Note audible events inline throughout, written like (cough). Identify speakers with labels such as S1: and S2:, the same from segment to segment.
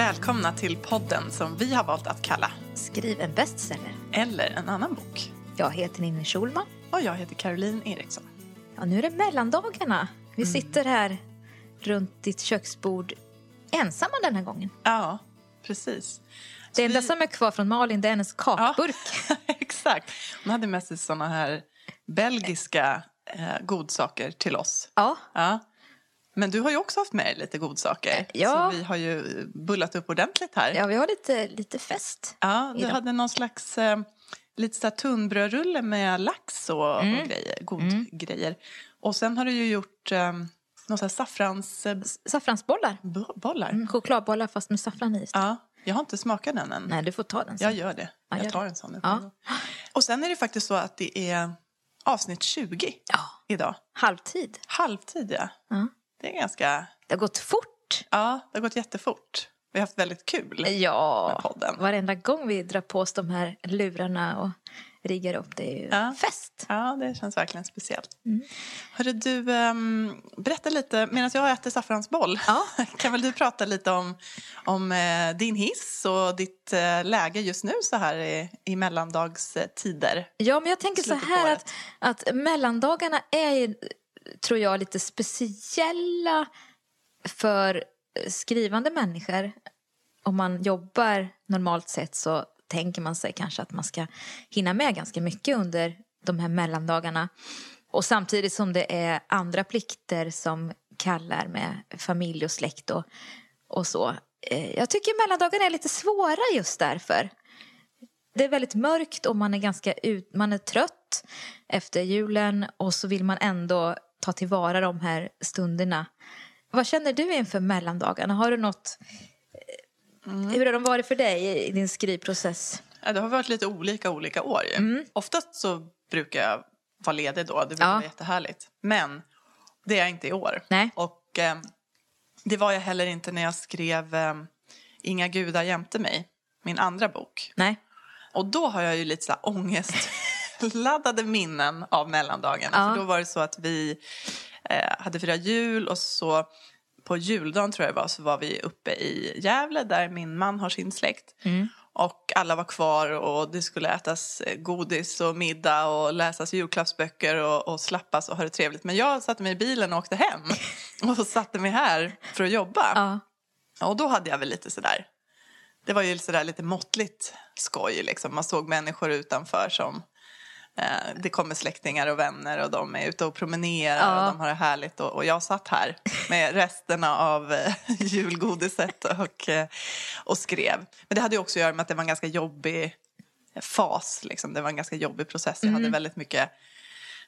S1: Välkomna till podden som vi har valt att kalla
S2: Skriv en bestseller.
S1: Eller en annan bok.
S2: Jag heter Ninni Schulman.
S1: Och jag heter Caroline Eriksson.
S2: Ja, nu är det mellandagarna. Vi sitter här runt ditt köksbord ensamma den här gången.
S1: Ja, precis.
S2: Det enda
S1: vi-
S2: som är kvar från Malin det är hennes kakburk. (laughs)
S1: Exakt. Hon hade med sig såna här belgiska eh, godsaker till oss.
S2: Ja.
S1: Ja. Men du har ju också haft med lite godsaker.
S2: Ja.
S1: Så vi har ju bullat upp ordentligt här.
S2: ja, vi har lite, lite fest.
S1: Ja, du
S2: idag.
S1: hade någon slags eh, lite så tunnbrödrulle med lax och,
S2: Mm.
S1: och grejer, godgrejer. Och sen har du ju gjort eh, någon så här saffransbollar. Bollar.
S2: Mm, chokladbollar fast med saffran i.
S1: Ja, jag har inte smakat den än.
S2: Nej, du får ta den sen.
S1: Jag gör det.
S2: Ja,
S1: jag tar en sån nu.
S2: Ja.
S1: Och sen är det faktiskt så att det är avsnitt 20
S2: Ja.
S1: idag.
S2: Halvtid.
S1: Halvtid, ja.
S2: Ja.
S1: Det är ganska...
S2: Det har gått fort.
S1: Ja, det har gått jättefort. Vi har haft väldigt kul.
S2: Ja,
S1: Med podden.
S2: varenda gång vi drar på oss de här lurarna och riggar upp, det är ju
S1: Ja.
S2: fest.
S1: Ja, det känns verkligen speciellt.
S2: Mm.
S1: Hörru, du, um, berätta lite, medan jag äter saffransboll,
S2: Ja. (laughs)
S1: kan väl du prata lite om, om eh, din hiss och ditt eh, läge just nu så här i, i mellandagstider?
S2: Ja, men jag tänker så
S1: Slutet
S2: här att, att mellandagarna är tror jag, lite speciella för eh, skrivande människor. Om man jobbar normalt sett så tänker man sig kanske att man ska hinna med ganska mycket under de här mellandagarna. Och samtidigt som det är andra plikter som kallar med familj och släkt och, och så. Eh, jag tycker mellandagarna är lite svåra just därför. Det är väldigt mörkt och man är ganska ut, man är trött efter julen och så vill man ändå ta tillvara de här stunderna. Vad känner du inför mellandagarna? Har du något... Hur har de varit för dig i din skrivprocess?
S1: Ja, det har varit lite olika olika år ju. Oftast så brukar jag vara ledig då, det brukar
S2: Ja.
S1: vara jättehärligt. Men det är jag inte i år.
S2: Nej.
S1: Och eh, det var jag heller inte när jag skrev eh, Inga gudar jämte mig, min andra bok.
S2: Nej.
S1: Och då har jag ju lite så här ångestladdade minnen av mellandagarna.
S2: Ja.
S1: För då var det så att vi eh, hade firat jul och så på juldagen tror jag det var så var vi uppe i Gävle där min man har sin släkt. Och alla var kvar och det skulle ätas eh, godis och middag och läsas julklappsböcker och, och slappas och ha det trevligt. Men jag satte mig i bilen och åkte hem (laughs) och satte mig här för att jobba.
S2: Ja.
S1: Och då hade jag väl lite sådär, det var ju sådär lite måttligt skoj liksom. Man såg människor utanför som, det kommer släktingar och vänner och de är ute och promenerar
S2: Ja.
S1: och de har det härligt. Och, och jag satt här med (laughs) resterna av eh, julgodiset och, eh, och skrev. Men det hade ju också att göra med att det var en ganska jobbig fas, liksom. det var en ganska jobbig process. Jag hade väldigt mycket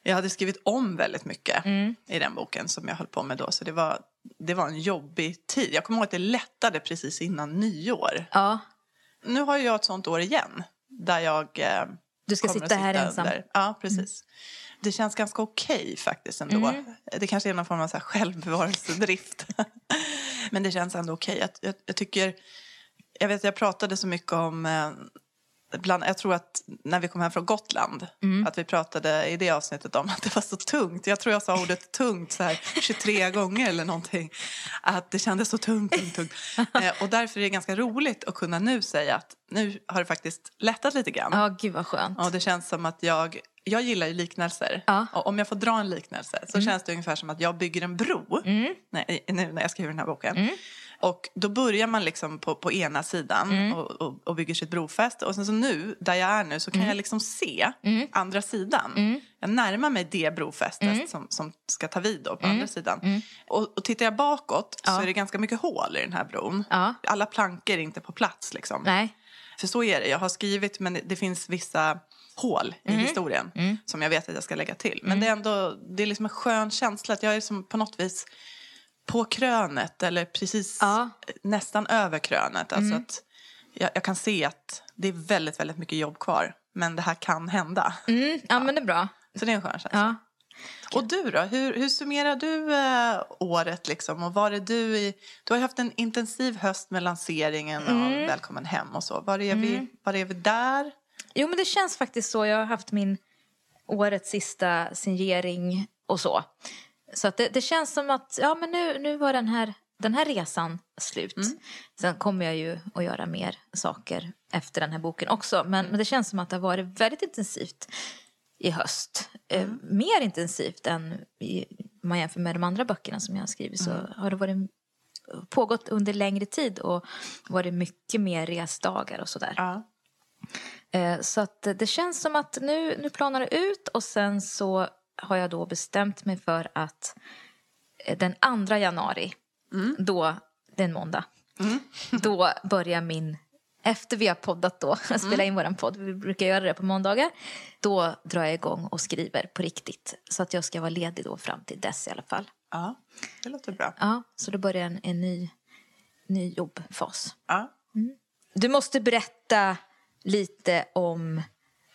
S1: jag hade skrivit om väldigt mycket i den boken som jag höll på med då. Så det var, det var en jobbig tid. Jag kommer ihåg att det lättade precis innan nyår.
S2: ja.
S1: Nu har jag ett sånt år igen. Där jag eh,
S2: Du ska sitta här ensam.
S1: Där. Ja, precis. Det känns ganska okej faktiskt ändå.
S2: Mm.
S1: Det kanske är någon form av så här självbevarelsedrift. (laughs) Men det känns ändå okej. Jag, jag, jag tycker... Jag vet, jag pratade så mycket om... Bland, jag tror att när vi kom hem från Gotland,
S2: Mm.
S1: att vi pratade i det avsnittet om att det var så tungt. Jag tror jag sa ordet tungt så här 23 gånger eller någonting. Att det kändes så tungt, tungt, tungt. (laughs) Eh, och därför är det ganska roligt att kunna nu säga att nu har det faktiskt lättat lite grann.
S2: Ja, gud vad skönt.
S1: Och det känns som att jag, jag gillar ju liknelser.
S2: Ja.
S1: Och om jag får dra en liknelse så känns det ungefär som att jag bygger en bro när, nu när jag skriver den här boken. Och då börjar man liksom på, på ena sidan och, och, och bygger sitt brofäste. Och sen så nu, där jag är nu, så kan jag liksom se andra sidan. Jag närmar mig det brofästet som, som ska ta vid då på andra sidan. Och, och tittar jag bakåt så är det ganska mycket hål i den här bron.
S2: Ja.
S1: Alla plankor är inte på plats liksom.
S2: Nej.
S1: För så är det. Jag har skrivit men det finns vissa hål i historien som jag vet att jag ska lägga till. Men det är ändå det är liksom en skön känsla att jag är som på något vis på krönet eller precis
S2: Ja.
S1: nästan över krönet. Alltså att jag, jag kan se att det är väldigt, väldigt mycket jobb kvar. Men det här kan hända.
S2: Mm, ja, men det är bra.
S1: Så det är en skön känsla.
S2: Ja.
S1: Och du då? Hur, hur summerar du eh, året liksom? Och var är du i... Du har haft en intensiv höst med lanseringen av Välkommen hem och så. Var är, vi, var är vi där?
S2: Jo, men det känns faktiskt så. Jag har haft min årets sista signering och så. Så att det, det känns som att ja, men nu, nu var den här den här resan slut.
S1: Mm.
S2: Sen kommer jag ju att göra mer saker efter den här boken också. Men, men det känns som att det har varit väldigt intensivt i höst. Eh, mer intensivt än i, om man jämför med de andra böckerna som jag har skrivit. Så har det varit, pågått under längre tid och varit mycket mer resdagar och sådär.
S1: Ja.
S2: Eh, Så att det känns som att nu, nu planar det ut och sen så har jag då bestämt mig för att eh, den 2 januari, då, det är en måndag, (laughs) då börjar min, efter vi har poddat då, (laughs) spela in våran podd, vi brukar göra det på måndagar, då drar jag igång och skriver på riktigt. Så att jag ska vara ledig då fram till dess i alla fall.
S1: ja, det låter bra.
S2: Ja, så då börjar en, en ny, ny jobbfas.
S1: Ja.
S2: Du måste berätta lite om,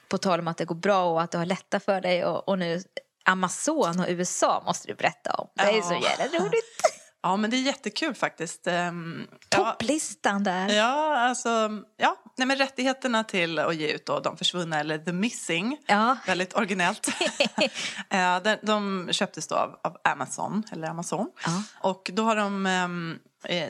S2: på tal om att det går bra och att det har lättat för dig och, och nu Amazon och USA måste du berätta om. Det är så
S1: Ja.
S2: jävla roligt. (laughs)
S1: ja, men det är jättekul faktiskt. Ja,
S2: Topplistan där.
S1: Ja, alltså, ja. Nej, men rättigheterna till att ge ut då, De försvunna eller The Missing,
S2: Ja.
S1: väldigt originellt. (laughs) (laughs) Eh, de, de köptes då av, av Amazon, eller Amazon.
S2: Ja.
S1: Och då har de,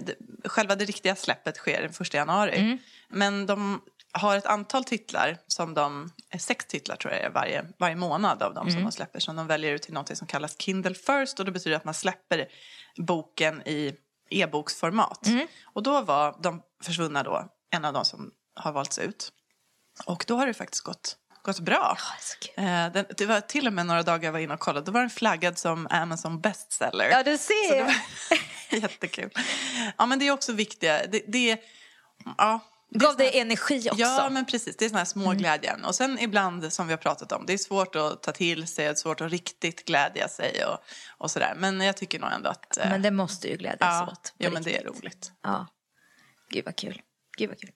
S1: det, själva det riktiga släppet sker den 1 januari.
S2: Mm.
S1: Men de har ett antal titlar, som de, eh, sex titlar tror jag är varje, varje månad av dem
S2: Mm.
S1: som de släpper, som de väljer ut till något som kallas Kindle First. Och det betyder att man släpper boken i e-boksformat.
S2: Mm.
S1: Och då var De försvunna då en av de som har valts ut. Och då har det faktiskt gått, gått bra.
S2: Kul.
S1: Eh, den, det var till och med några dagar jag var inne och kollade. Då var den flaggad som Amazon bestseller.
S2: Ja, du ser.
S1: Så det var (laughs) jättekul. Ja, men det är också viktiga. Det, det, ja,
S2: Gav dig energi också.
S1: ja, men precis. Det är såna här små
S2: Mm.
S1: glädjen. Och sen ibland, som vi har pratat om, det är svårt att ta till sig, det är svårt att riktigt glädja sig och, och sådär. Men jag tycker nog ändå att... eh,
S2: Men det måste ju glädjas
S1: ja,
S2: åt.
S1: ja, men det är roligt.
S2: Ja. Gud vad kul. Gud vad kul.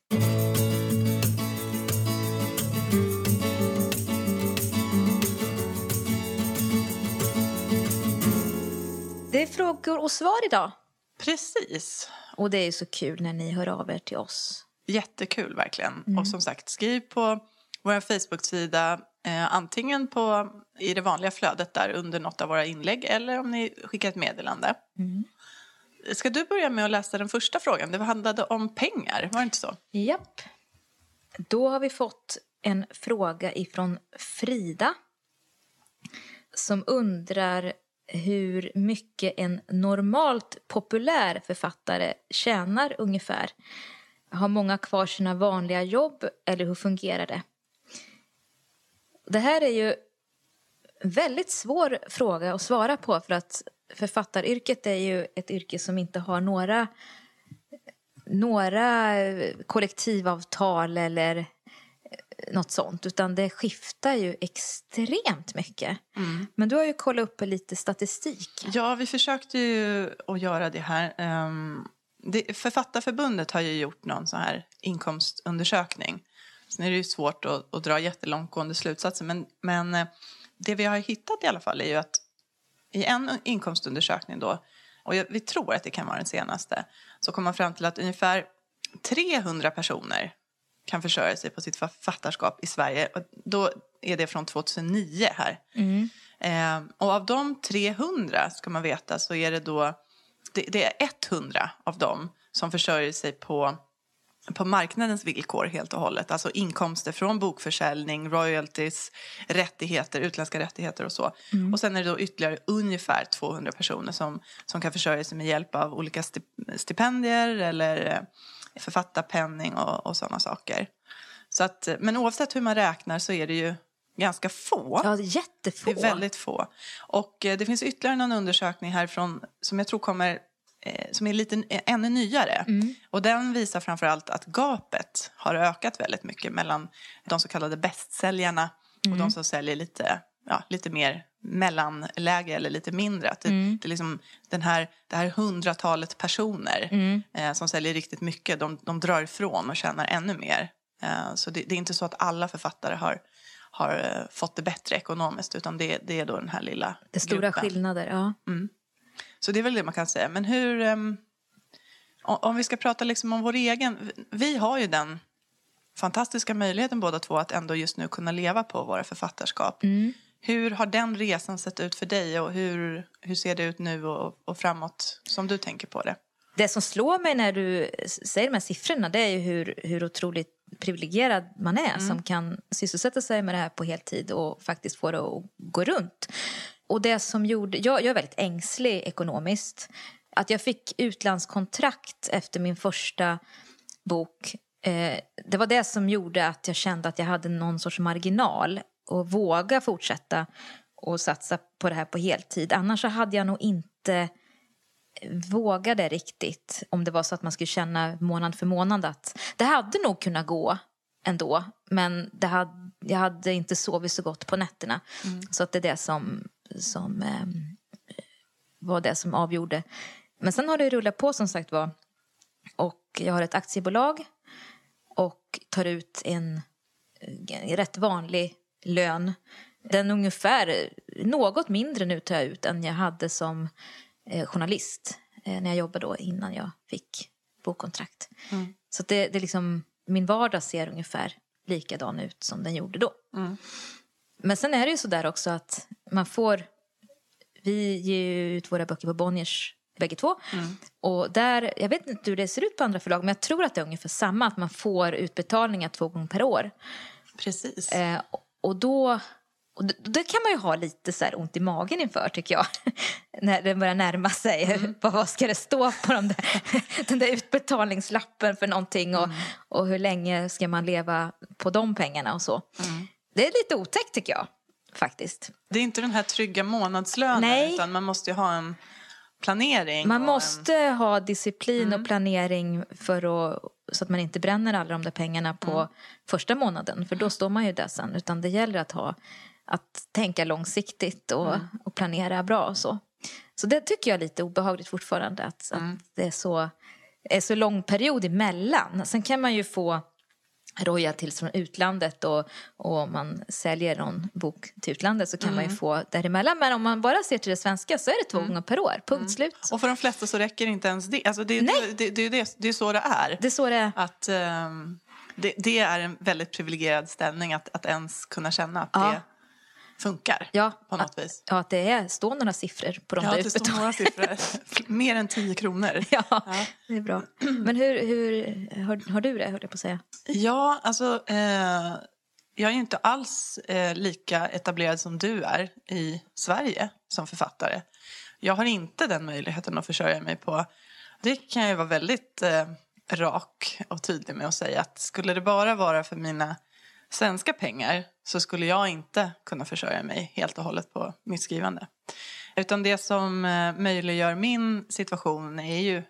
S2: Det är frågor och svar idag.
S1: Precis.
S2: Och det är så kul när ni hör av er till oss.
S1: Jättekul verkligen.
S2: Mm.
S1: Och som sagt, skriv på vår Facebook-sida eh, antingen på, i det vanliga flödet där under något av våra inlägg eller om ni skickar ett meddelande.
S2: Mm.
S1: Ska du börja med att läsa den första frågan? Det handlade om pengar, var det inte så?
S2: Japp. Då har vi fått en fråga ifrån Frida som undrar hur mycket en normalt populär författare tjänar ungefär. Har många kvar sina vanliga jobb eller hur fungerar det? Det här är ju en väldigt svår fråga att svara på för att författaryrket är ju ett yrke som inte har några några kollektivavtal eller något sånt, utan det skiftar ju extremt mycket. Men du har ju kollat upp lite statistik.
S1: Ja, vi försökte ju att göra det här. Det, Författarförbundet har ju gjort någon sån här inkomstundersökning. Sen är det ju svårt att, att dra jättelångtgående slutsatser. Men, men eh, det vi har hittat i alla fall är ju att i en inkomstundersökning då, och vi tror att det kan vara den senaste, så kom man fram till att ungefär 300 personer kan försörja sig på sitt författarskap i Sverige. Och då är det från 2009 här. Eh, och av de 300, ska man veta, så är det då det, det är 100 av dem som försörjer sig på, på marknadens villkor helt och hållet. Alltså inkomster från bokförsäljning, royalties, rättigheter, utländska rättigheter och så. Och sen är det då ytterligare ungefär 200 personer som, som kan försörja sig med hjälp av olika stip- stipendier eller eh, författarpenning och, och sådana saker. Så att, men oavsett hur man räknar så är det ju ganska få.
S2: Ja, jättefå.
S1: Det är väldigt få. Och eh, det finns ytterligare någon undersökning härifrån som jag tror kommer eh, som är lite eh, ännu nyare. Och den visar framförallt att gapet har ökat väldigt mycket mellan de så kallade bästsäljarna och de som säljer lite, ja, lite mer mellanläge eller lite mindre. Att det, det, är liksom den här, det här hundratalet personer eh, som säljer riktigt mycket, de, de drar ifrån och tjänar ännu mer. Eh, så det, det är inte så att alla författare har har eh, fått det bättre ekonomiskt utan det, det är då den här lilla
S2: Det är stora
S1: gruppen.
S2: skillnader, ja.
S1: Så det är väl det man kan säga. Men hur, ehm, om, vi ska prata liksom om vår egen, vi har ju den fantastiska möjligheten båda två att ändå just nu kunna leva på våra författarskap. Hur har den resan sett ut för dig och hur, hur ser det ut nu och, och framåt som du tänker på det?
S2: Det som slår mig när du säger de här siffrorna det är ju hur, hur otroligt privilegierad man är mm. som kan sysselsätta sig med det här på heltid och faktiskt få det att gå runt. Och det som gjorde, jag, jag är väldigt ängslig ekonomiskt. Att jag fick utlandskontrakt efter min första bok eh, det var det som gjorde att jag kände att jag hade någon sorts marginal och våga fortsätta och satsa på det här på heltid. Annars hade jag nog inte vågat det riktigt om det var så att man skulle känna månad för månad att det hade nog kunnat gå ändå men det hade, jag hade inte sovit så gott på nätterna. Mm. Så att det är det som, som eh, var det som avgjorde. Men sen har det rullat på som sagt var och jag har ett aktiebolag och tar ut en, en rätt vanlig lön. Den är ungefär något mindre nu tar jag ut än jag hade som eh, journalist eh, när jag jobbade då innan jag fick bokkontrakt. Mm. Så det, det är liksom, min vardag ser ungefär likadan ut som den gjorde då. Mm. Men sen är det ju så där också att man får, vi ger ju ut våra böcker på Bonniers bägge två. Mm. Och där, jag vet inte hur det ser ut på andra förlag men jag tror att det är ungefär samma, att man får utbetalningar två gånger per år.
S1: Precis.
S2: Eh, och då och det, det, kan man ju ha lite så ont i magen inför tycker jag. (laughs) När det börjar närma sig. Mm. (laughs) vad ska det stå på de där, (laughs) den där utbetalningslappen för någonting och, mm. och hur länge ska man leva på de pengarna och så. Mm. Det är lite otäckt tycker jag faktiskt.
S1: Det är inte den här trygga månadslönen Nej. utan man måste ju ha en planering.
S2: Man måste en... ha disciplin mm. och planering för att, så att man inte bränner alla de där pengarna på mm. första månaden. För då står man ju där sen. Utan det gäller att, ha, att tänka långsiktigt och, mm. och planera bra och så. Så det tycker jag är lite obehagligt fortfarande. Att, att mm. det är så, är så lång period emellan. Sen kan man ju få royalties från utlandet och, och om man säljer någon bok till utlandet så kan mm. man ju mm. få däremellan. Men om man bara ser till det svenska så är det två mm. gånger per år, punkt mm. slut.
S1: Och för de flesta så räcker inte ens det. Alltså det, Nej. det, det, det, det är så det är.
S2: Det är så det är.
S1: Att, um, det, det är en väldigt privilegierad ställning att, att ens kunna känna att ja. det funkar
S2: ja,
S1: på något
S2: att,
S1: vis.
S2: Ja, att det är, står några siffror på de
S1: ja,
S2: där
S1: det står några siffror. (laughs) Mer än tio kronor. (laughs)
S2: Ja, ja, det är bra. Men hur, hur har, har du det, höll jag på att säga?
S1: Ja, alltså eh, jag är inte alls eh, lika etablerad som du är i Sverige som författare. Jag har inte den möjligheten att försörja mig på. Det kan jag vara väldigt eh, rak och tydlig med att säga att skulle det bara vara för mina svenska pengar så skulle jag inte kunna försörja mig helt och hållet på mitt skrivande. Utan det som eh, möjliggör min situation är ju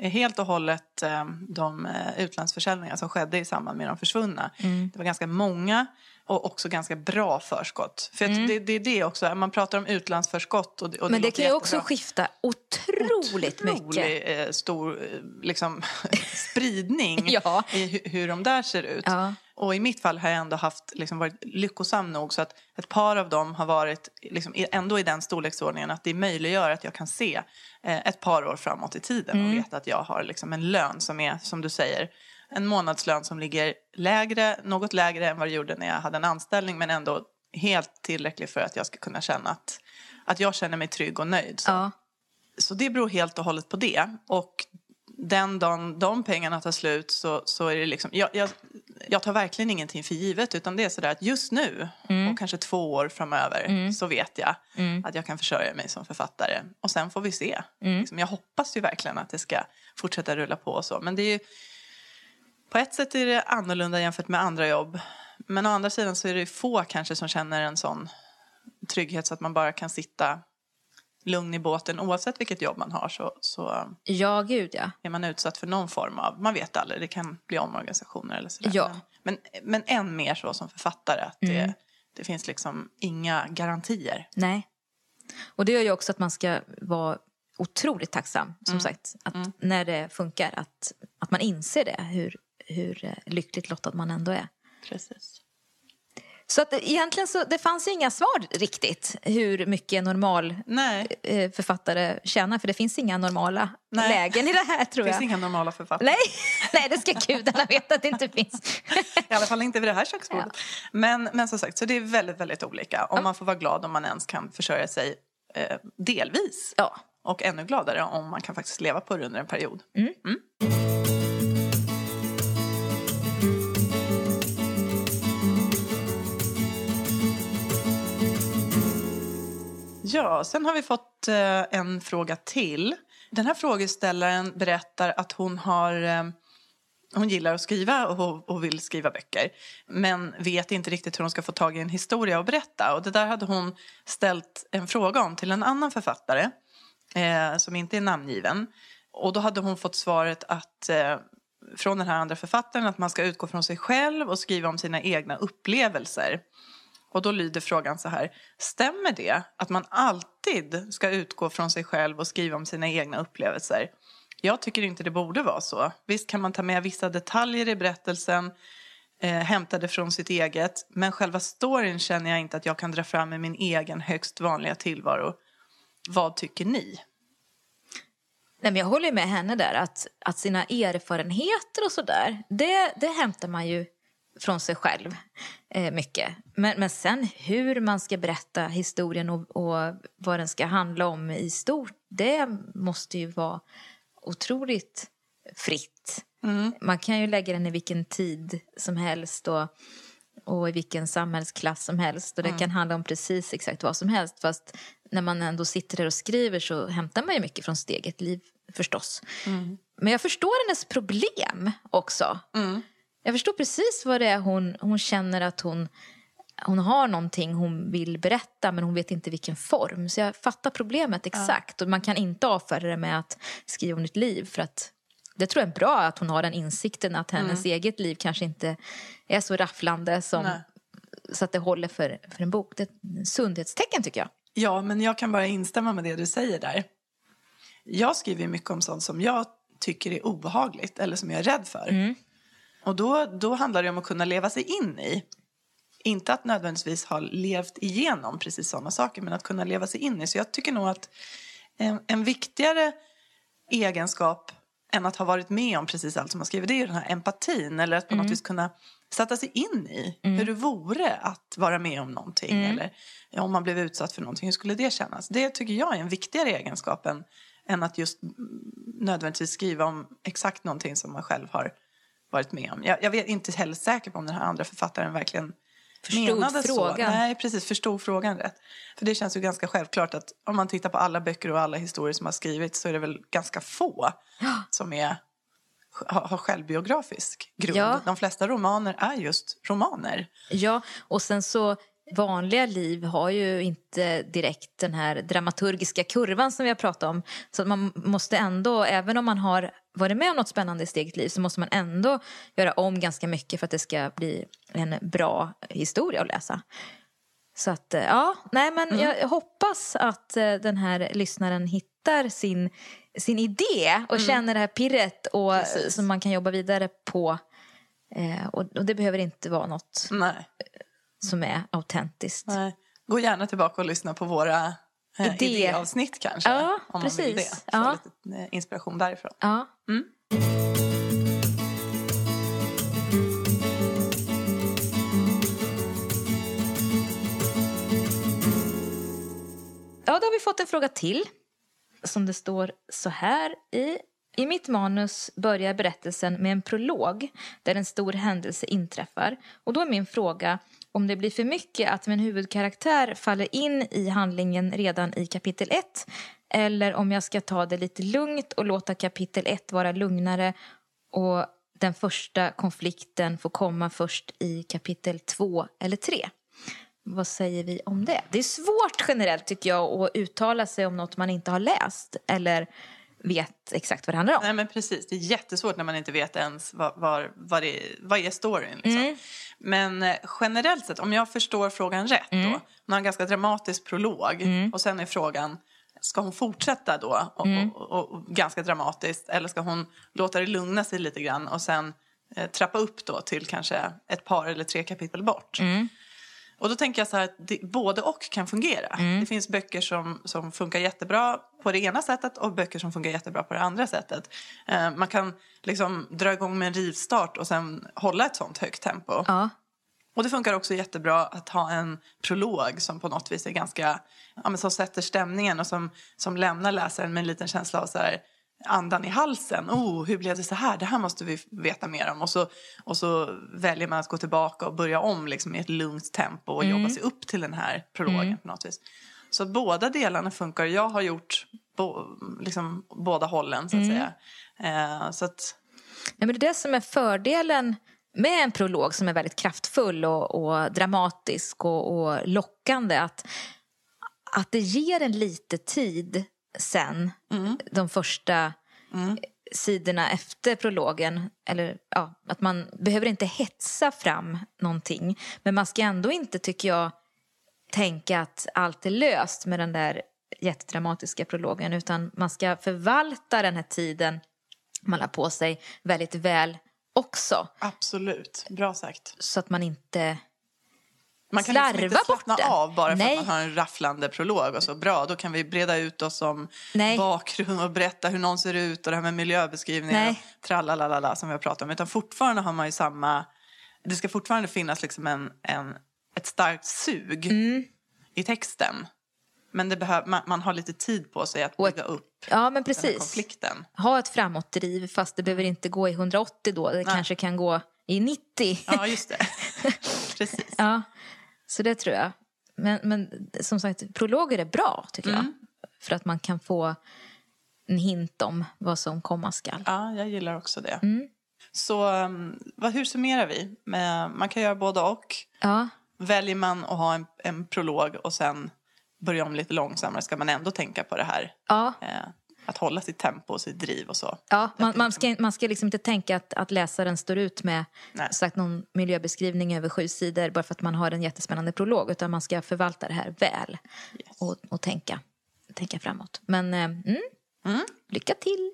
S1: är helt och hållet eh, de eh, utlandsförsäljningar som skedde i samband med de försvunna. Mm. Det var ganska många och också ganska bra förskott. För mm. det, det, är det också, man pratar om utlandsförskott. Och, och
S2: Men
S1: det,
S2: det kan ju också skifta otroligt
S1: Otrolig,
S2: mycket.
S1: Stor liksom, (laughs) spridning (laughs) ja. i hur, hur de där ser ut. Ja. Och i mitt fall har jag ändå haft, liksom, varit lyckosam nog så att ett par av dem har varit liksom, ändå i den storleksordningen att det möjliggör att jag kan se eh, ett par år framåt i tiden mm. och veta att jag har liksom, en lön som är, som du säger, en månadslön som ligger lägre, något lägre än vad det gjorde när jag hade en anställning men ändå helt tillräcklig för att jag ska kunna känna att, att jag känner mig trygg och nöjd. Så. Ja. så det beror helt och hållet på det. Och den dagen de pengarna tar slut så, så är det liksom, jag, jag, jag tar verkligen ingenting för givet utan det är sådär att just nu mm. och kanske två år framöver mm. så vet jag mm. att jag kan försörja mig som författare och sen får vi se. Mm. Liksom, jag hoppas ju verkligen att det ska fortsätta rulla på och så men det är ju, på ett sätt är det annorlunda jämfört med andra jobb men å andra sidan så är det få kanske som känner en sån trygghet så att man bara kan sitta lugn i båten oavsett vilket jobb man har så, så
S2: ja, gud, ja.
S1: är man utsatt för någon form av, man vet aldrig, det kan bli omorganisationer eller sådär.
S2: Ja.
S1: Men, men än mer så som författare att mm. det, det finns liksom inga garantier.
S2: Nej. Och det gör ju också att man ska vara otroligt tacksam, som mm. sagt, att mm. när det funkar, att, att man inser det, hur, hur lyckligt lottad man ändå är.
S1: Precis.
S2: Så att egentligen så, det fanns inga svar riktigt hur mycket normal Nej. Eh, författare tjänar. För det finns inga normala Nej. lägen i det här (laughs) tror
S1: jag.
S2: Det
S1: finns inga normala författare.
S2: Nej, (laughs) Nej det ska gudarna (laughs) veta att det inte finns.
S1: I alla fall inte vid det här köksbordet. Ja. Men, men som sagt, så det är väldigt, väldigt olika. Ja. man får vara glad om man ens kan försörja sig eh, delvis.
S2: Ja.
S1: och ännu gladare om man kan faktiskt leva på det under en period.
S2: Mm.
S1: Mm. Ja, sen har vi fått eh, en fråga till. Den här frågeställaren berättar att hon har eh, hon gillar att skriva och, och vill skriva böcker men vet inte riktigt hur hon ska få tag i en historia att berätta. Och det där hade hon ställt en fråga om till en annan författare eh, som inte är namngiven. Och då hade hon fått svaret att, eh, från den här andra författaren att man ska utgå från sig själv och skriva om sina egna upplevelser. Och då lyder frågan så här, stämmer det att man alltid ska utgå från sig själv och skriva om sina egna upplevelser? Jag tycker inte det borde vara så. Visst kan man ta med vissa detaljer i berättelsen eh, hämtade från sitt eget men själva storyn känner jag inte att jag kan dra fram i min egen högst vanliga tillvaro. Vad tycker ni?
S2: Nej, men jag håller med henne där att, att sina erfarenheter och sådär det, det hämtar man ju från sig själv eh, mycket. Men, men sen hur man ska berätta historien och, och vad den ska handla om i stort det måste ju vara otroligt fritt.
S1: Mm.
S2: Man kan ju lägga den i vilken tid som helst och, och i vilken samhällsklass som helst. Och det
S1: Mm.
S2: kan handla om precis exakt vad som helst. Fast när man ändå sitter där och skriver så hämtar man ju mycket från sitt eget liv förstås. Men jag förstår hennes problem också.
S1: Mm.
S2: Jag förstår precis vad det är hon, hon känner att hon, hon har någonting hon vill berätta men hon vet inte vilken form. Så jag fattar problemet exakt. Och man kan inte avfärda det med att skriva om ditt liv för att det tror jag är bra att hon har den insikten att hennes eget liv kanske inte är så rafflande som,
S1: Nej.
S2: så att det håller för, för en bok. Det är ett sundhetstecken tycker jag.
S1: Ja, men jag kan bara instämma med det du säger där. Jag skriver mycket om sånt som jag tycker är obehagligt eller som jag är rädd för. Och då, då handlar det om att kunna leva sig in i. Inte att nödvändigtvis ha levt igenom precis sådana saker, men att kunna leva sig in i. Så jag tycker nog att en, en viktigare egenskap än att ha varit med om precis allt som man skriver, det är ju den här empatin. Eller att på något vis kunna sätta sig in i hur det vore att vara med om någonting. Eller ja, om man blev utsatt för någonting, hur skulle det kännas? Det tycker jag är en viktigare egenskap än, än att just mm, nödvändigtvis skriva om exakt någonting som man själv har varit med om. Jag, jag vet inte heller säker på om den här andra författaren verkligen
S2: Förstod
S1: menade
S2: frågan.
S1: så. Nej, precis. Förstod frågan rätt. För det känns ju ganska självklart att om man tittar på alla böcker och alla historier som har skrivits så är det väl ganska få (gasps) som är, har, har självbiografisk grund.
S2: Ja.
S1: De flesta romaner är just romaner.
S2: Ja, och sen så vanliga liv har ju inte direkt den här dramaturgiska kurvan som vi har pratat om. Så man måste ändå, även om man har varit med om något spännande i sitt eget liv så måste man ändå göra om ganska mycket för att det ska bli en bra historia att läsa. Så att, eh, ja, nej men jag hoppas att eh, den här lyssnaren hittar sin, sin idé och känner det här pirret och,
S1: Precis.
S2: som man kan jobba vidare på. Eh, och, och det behöver inte vara något
S1: Nej.
S2: Som är autentiskt.
S1: Nej. Gå gärna tillbaka och lyssna på våra eh,
S2: Idé.
S1: idéavsnitt kanske.
S2: Ja,
S1: om man vill
S2: precis.
S1: det. Få
S2: Ja.
S1: lite eh, inspiration därifrån.
S2: Ja. Ja, då har vi fått en fråga till. Som det står så här i. I mitt manus börjar berättelsen med en prolog där en stor händelse inträffar. Och då är min fråga om det blir för mycket att min huvudkaraktär faller in i handlingen redan i kapitel 1 eller om jag ska ta det lite lugnt och låta kapitel 1 vara lugnare och den första konflikten får komma först i kapitel 2 eller 3. Vad säger vi om det? Det är svårt generellt tycker jag att uttala sig om något man inte har läst eller vet exakt vad det handlar om.
S1: Nej men precis, det är jättesvårt när man inte vet ens vad, vad, vad, det, vad är storyn. Liksom.
S2: Mm.
S1: Men eh, generellt sett, om jag förstår frågan rätt
S2: Mm.
S1: då. Man har en ganska dramatisk prolog och sen är frågan, ska hon fortsätta då och,
S2: Mm.
S1: och, och, och ganska dramatiskt eller ska hon låta det lugna sig lite grann och sen eh, trappa upp då till kanske ett par eller tre kapitel bort.
S2: Mm.
S1: Och då tänker jag så här att det, både och kan fungera. Det finns böcker som, som funkar jättebra på det ena sättet och böcker som funkar jättebra på det andra sättet. Eh, man kan liksom dra igång med en rivstart och sen hålla ett sånt högt tempo.
S2: Ja.
S1: Och det funkar också jättebra att ha en prolog som på något vis är ganska, ja, som sätter stämningen och som, som lämnar läsaren med en liten känsla av så här, andan i halsen. Oh, hur blev det så här? Det här måste vi veta mer om. Och så, och så väljer man att gå tillbaka och börja om liksom, i ett lugnt tempo och mm. jobba sig upp till den här prologen mm. på något vis. Så båda delarna funkar. Jag har gjort bo, liksom, båda hållen så att mm. säga. Eh, så att...
S2: ja, men det är det som är fördelen med en prolog som är väldigt kraftfull och, och dramatisk och, och, lockande. Att, att det ger en lite tid sen, mm. de första mm. sidorna efter prologen. Eller ja, att man behöver inte hetsa fram någonting. Men man ska ändå inte, tycker jag, tänka att allt är löst med den där jättedramatiska prologen. Utan man ska förvalta den här tiden man har på sig väldigt väl också.
S1: Absolut, bra sagt.
S2: Så att man inte
S1: man kan liksom inte slappna av bara för Nej. att man har en rafflande prolog och så. Bra, då kan vi breda ut oss om Nej. bakgrund och berätta hur någon ser ut och det här med miljöbeskrivningar och trallalalala som vi har pratat om. Utan fortfarande har man ju samma, det ska fortfarande finnas liksom en, en, ett starkt sug mm. i texten. Men det behöv, man, man, har lite tid på sig att bygga upp
S2: ja, men precis. den här konflikten. Ha ett framåtdriv fast det behöver inte gå i 180 då. Det Nej. kanske kan gå i 90.
S1: Ja, just det. (laughs) precis.
S2: Ja, så det tror jag. Men, men som sagt, prologer är bra tycker mm. jag. För att man kan få en hint om vad som komma skall.
S1: Ja, jag gillar också det. Mm. Så um, vad, hur summerar vi? Man kan göra både och. Ja. Väljer man att ha en, en prolog och sen börja om lite långsammare ska man ändå tänka på det här. Ja. Att hålla sitt tempo och sitt driv och så.
S2: Ja, man, man ska, man ska liksom inte tänka att, att läsaren står ut med sagt, någon miljöbeskrivning över sju sidor bara för att man har en jättespännande prolog. Utan man ska förvalta det här väl yes. och, och tänka, tänka framåt. Men eh, mm, mm. lycka till!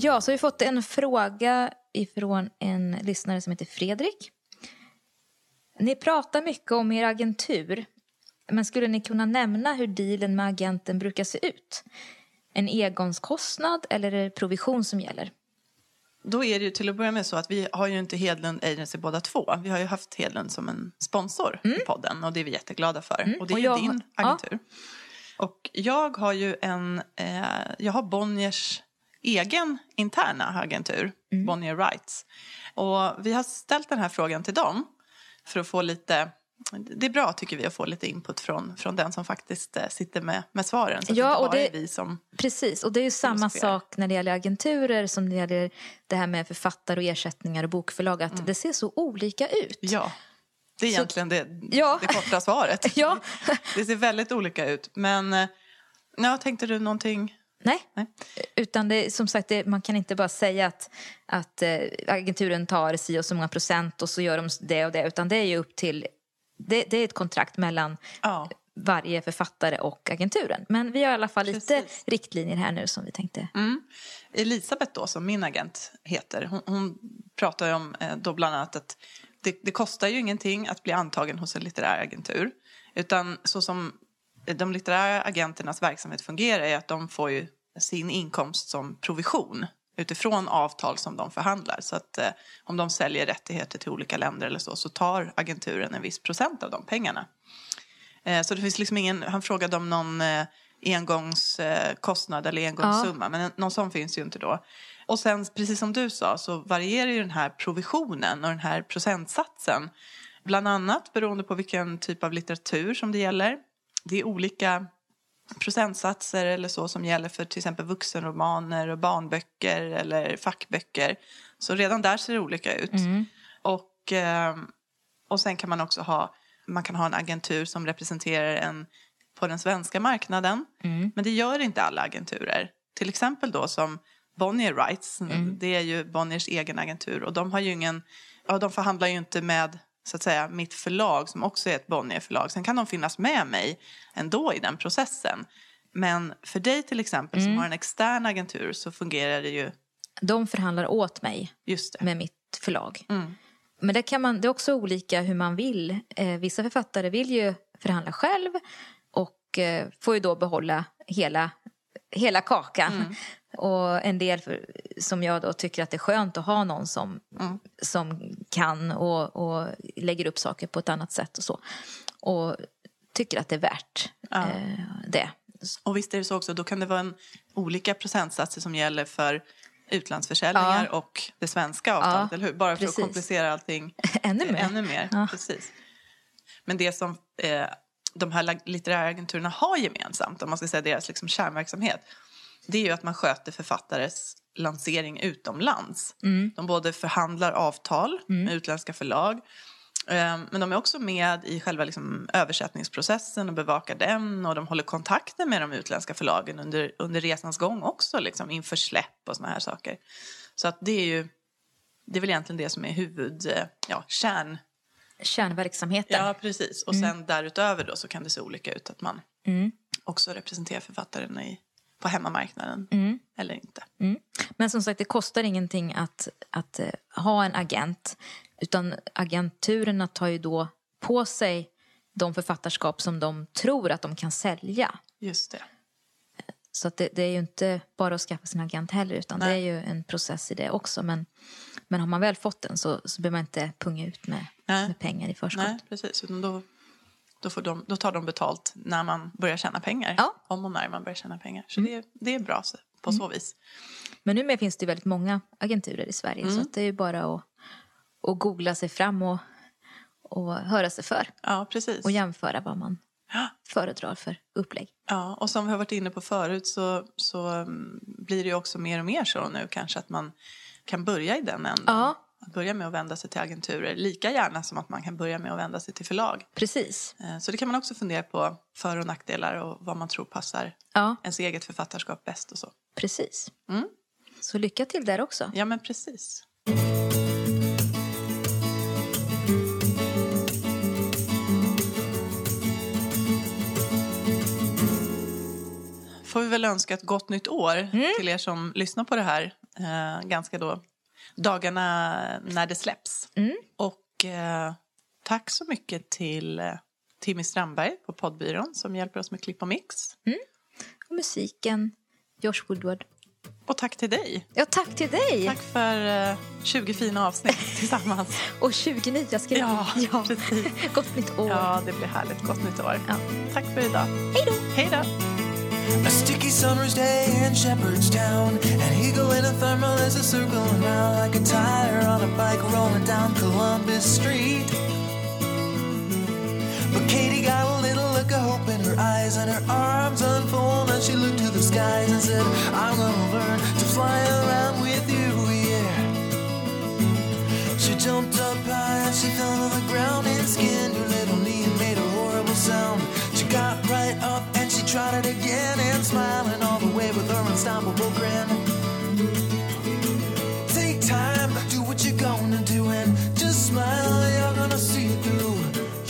S2: Ja, så har vi fått en fråga ifrån en lyssnare som heter Fredrik. Ni pratar mycket om er agentur. Men skulle ni kunna nämna hur dealen med agenten brukar se ut? En engångskostnad eller är det provision som gäller?
S1: Då är det ju till att börja med så att vi har ju inte Hedlund Agency båda två. Vi har ju haft Hedlund som en sponsor mm. i podden och det är vi jätteglada för. Mm. Och det är och jag, din agentur. Ja. Och jag har ju en, eh, jag har Bonniers egen interna agentur, mm. Bonnier Rights. Och vi har ställt den här frågan till dem för att få lite det är bra tycker vi att få lite input från, från den som faktiskt eh, sitter med, med svaren. Så ja, och det, vi som
S2: precis, och det är ju samma sak när det gäller agenturer som när det gäller det här med författare och ersättningar och bokförlag. Att mm. det ser så olika ut.
S1: Ja, det är egentligen så, det, ja. det korta svaret. (laughs)
S2: ja.
S1: Det ser väldigt olika ut. Men eh, ja, tänkte du någonting?
S2: Nej. Nej. Utan det, som sagt, det, man kan inte bara säga att, att äh, agenturen tar si och så många procent och så gör de det och det. Utan det är ju upp till, det, det är ett kontrakt mellan ja. varje författare och agenturen. Men vi har i alla fall Precis. lite riktlinjer här nu som vi tänkte.
S1: Mm. Elisabeth då, som min agent heter, hon, hon pratar ju om eh, då bland annat att det, det, kostar ju ingenting att bli antagen hos en litterär agentur. Utan så som de litterära agenternas verksamhet fungerar är att de får ju sin inkomst som provision utifrån avtal som de förhandlar. Så att eh, om de säljer rättigheter till olika länder eller så, så tar agenturen en viss procent av de pengarna. Eh, så det finns liksom ingen, han frågade om någon eh, engångskostnad eller engångssumma, ja. men någon sån finns ju inte då. Och sen, precis som du sa, så varierar ju den här provisionen och den här procentsatsen. Bland annat beroende på vilken typ av litteratur som det gäller det är olika procentsatser eller så som gäller för till exempel vuxenromaner och barnböcker eller fackböcker. Så redan där ser det olika ut. Mm. Och, eh, och sen kan man också ha, man kan ha en agentur som representerar en på den svenska marknaden. Mm. Men det gör inte alla agenturer. Till exempel då som Bonnier Rights, mm. det är ju Bonniers egen agentur och de har ju ingen, ja, de förhandlar ju inte med så att säga, mitt förlag som också är ett Bonnier-förlag. Sen kan de finnas med mig ändå i den processen. Men för dig till exempel mm. som har en extern agentur så fungerar det ju...
S2: De förhandlar åt mig med mitt förlag. Mm. Men det, kan man, det är också olika hur man vill. Eh, vissa författare vill ju förhandla själv och eh, får ju då behålla hela hela kakan. Mm. Och en del för, som jag då tycker att det är skönt att ha någon som, mm. som kan och, och lägger upp saker på ett annat sätt och så. Och tycker att det är värt ja. eh, det.
S1: Och visst är det så också, då kan det vara en, olika procentsatser som gäller för utlandsförsäljningar ja. och det svenska avtalet, ja, eller hur? Bara för precis. att komplicera allting (laughs)
S2: ännu mer.
S1: Ännu mer. Precis. Men det som eh, de här litterära agenturerna har gemensamt, om man ska säga deras liksom kärnverksamhet, det är ju att man sköter författares lansering utomlands. Mm. De både förhandlar avtal mm. med utländska förlag Ehm, men de är också med i själva liksom översättningsprocessen och bevakar den och de håller kontakten med de utländska förlagen under, under resans gång också, liksom, inför släpp och såna här saker. Så att det är ju, det är väl egentligen det som är huvud, eh, ja, kärn...
S2: Kärnverksamheten.
S1: Ja, precis. Och mm. sen därutöver då så kan det se olika ut att man mm. också representerar författaren i, på hemmamarknaden mm. eller inte.
S2: Mm. Men som sagt, det kostar ingenting att, att uh, ha en agent. Utan agenturerna tar ju då på sig de författarskap som de tror att de kan sälja.
S1: Just det.
S2: Så det, det, är ju inte bara att skaffa sin agent heller utan Nej. det är ju en process i det också. Men, men har man väl fått den så, så behöver man inte punga ut med, med pengar i förskott.
S1: Nej, precis. Utan då, då, får de, då tar de betalt när man börjar tjäna pengar. Ja. Om och när man börjar tjäna pengar. Så mm. det, det är bra på så mm. vis.
S2: Men numera finns det väldigt många agenturer i Sverige mm. så det är bara att och googla sig fram och, och höra sig för.
S1: Ja, precis.
S2: Och jämföra vad man ja. föredrar för upplägg.
S1: Ja, och som vi har varit inne på förut så, så mm, blir det ju också mer och mer så nu kanske att man kan börja i den änden. Ja. Att börja med att vända sig till agenturer lika gärna som att man kan börja med att vända sig till förlag.
S2: Precis.
S1: Eh, så det kan man också fundera på, för och nackdelar och vad man tror passar ja. ens eget författarskap bäst och så.
S2: Precis. Mm. Så lycka till där också.
S1: Ja, men precis. får vi väl önska ett gott nytt år mm. till er som lyssnar på det här. Eh, ganska då dagarna när det släpps. Mm. Och eh, tack så mycket till eh, Timmy Strandberg på poddbyrån som hjälper oss med klipp och mix. Mm.
S2: Och musiken, Josh Woodward.
S1: Och tack till dig.
S2: Ja, tack till dig.
S1: Tack för uh, 20 fina avsnitt (laughs) tillsammans.
S2: och 20 nya skrev
S1: Ja, (laughs) ja. precis.
S2: Gott nytt år.
S1: Ja, det blir härligt. Gott nytt år. Ja. Tack för idag.
S2: Hej då.
S1: Hej då.
S3: A sticky summer's day in Shepherdstown An eagle in a thermal is a circling around Like a tire on a bike rolling down Columbus Street. But Katie got a little look of hope in her eyes And her arms unfold and she looked to the skies And said, I'm gonna learn to fly around with you, yeah. She jumped up high and she fell to the ground And skinned her little knee and made a horrible sound. She got right up tried it again and smiling all the way with her unstoppable grin. Take time, do what you're gonna do, and just smile. You're gonna see it through.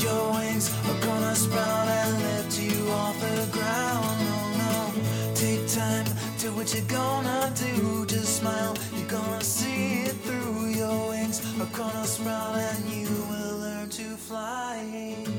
S3: Your wings are gonna sprout and lift you off the ground. No, no. Take time, do what you're gonna do. Just smile, you're gonna see it through. Your wings are gonna sprout and you will learn to fly.